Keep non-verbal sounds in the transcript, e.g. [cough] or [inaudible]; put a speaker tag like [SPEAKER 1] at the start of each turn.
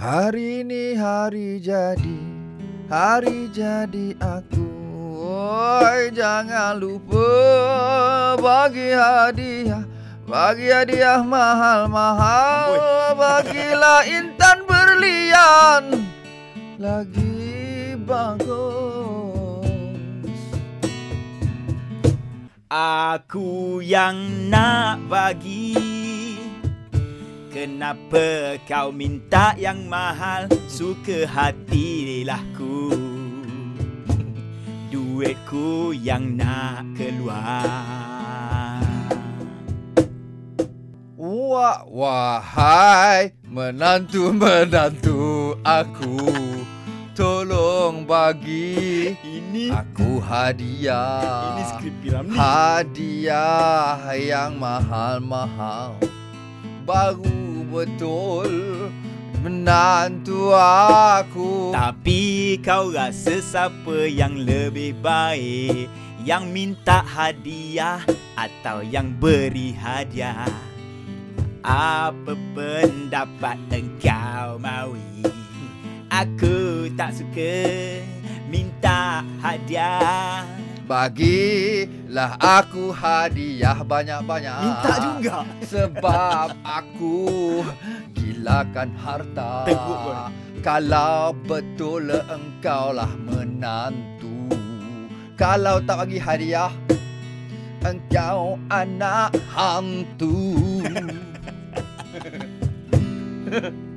[SPEAKER 1] Hari ini hari jadi Hari jadi aku. Oi, Jangan lupa Bagi hadiah Bagi hadiah mahal-mahal. Bagilah intan berlian Lagi bagus.
[SPEAKER 2] Aku yang nak bagi Kenapa kau minta yang mahal? Suka hatilah ku [laughs] Duitku yang nak keluar.
[SPEAKER 1] Wah, wahai menantu-menantu aku. Tolong bagi
[SPEAKER 2] Ini
[SPEAKER 1] aku hadiah.
[SPEAKER 2] Ini skrip
[SPEAKER 1] Hadiah yang mahal-mahal Baru betul menantu aku.
[SPEAKER 2] Tapi kau rasa siapa yang lebih baik? Yang minta hadiah atau yang beri hadiah? Apa pendapat engkau maui? Aku tak suka minta hadiah
[SPEAKER 1] Bagilah aku hadiah banyak-banyak.
[SPEAKER 2] Minta juga.
[SPEAKER 1] Sebab aku gilakan harta. Kalau betul engkau lah menantu. Kalau tak bagi hadiah Engkau anak hantu [laughs]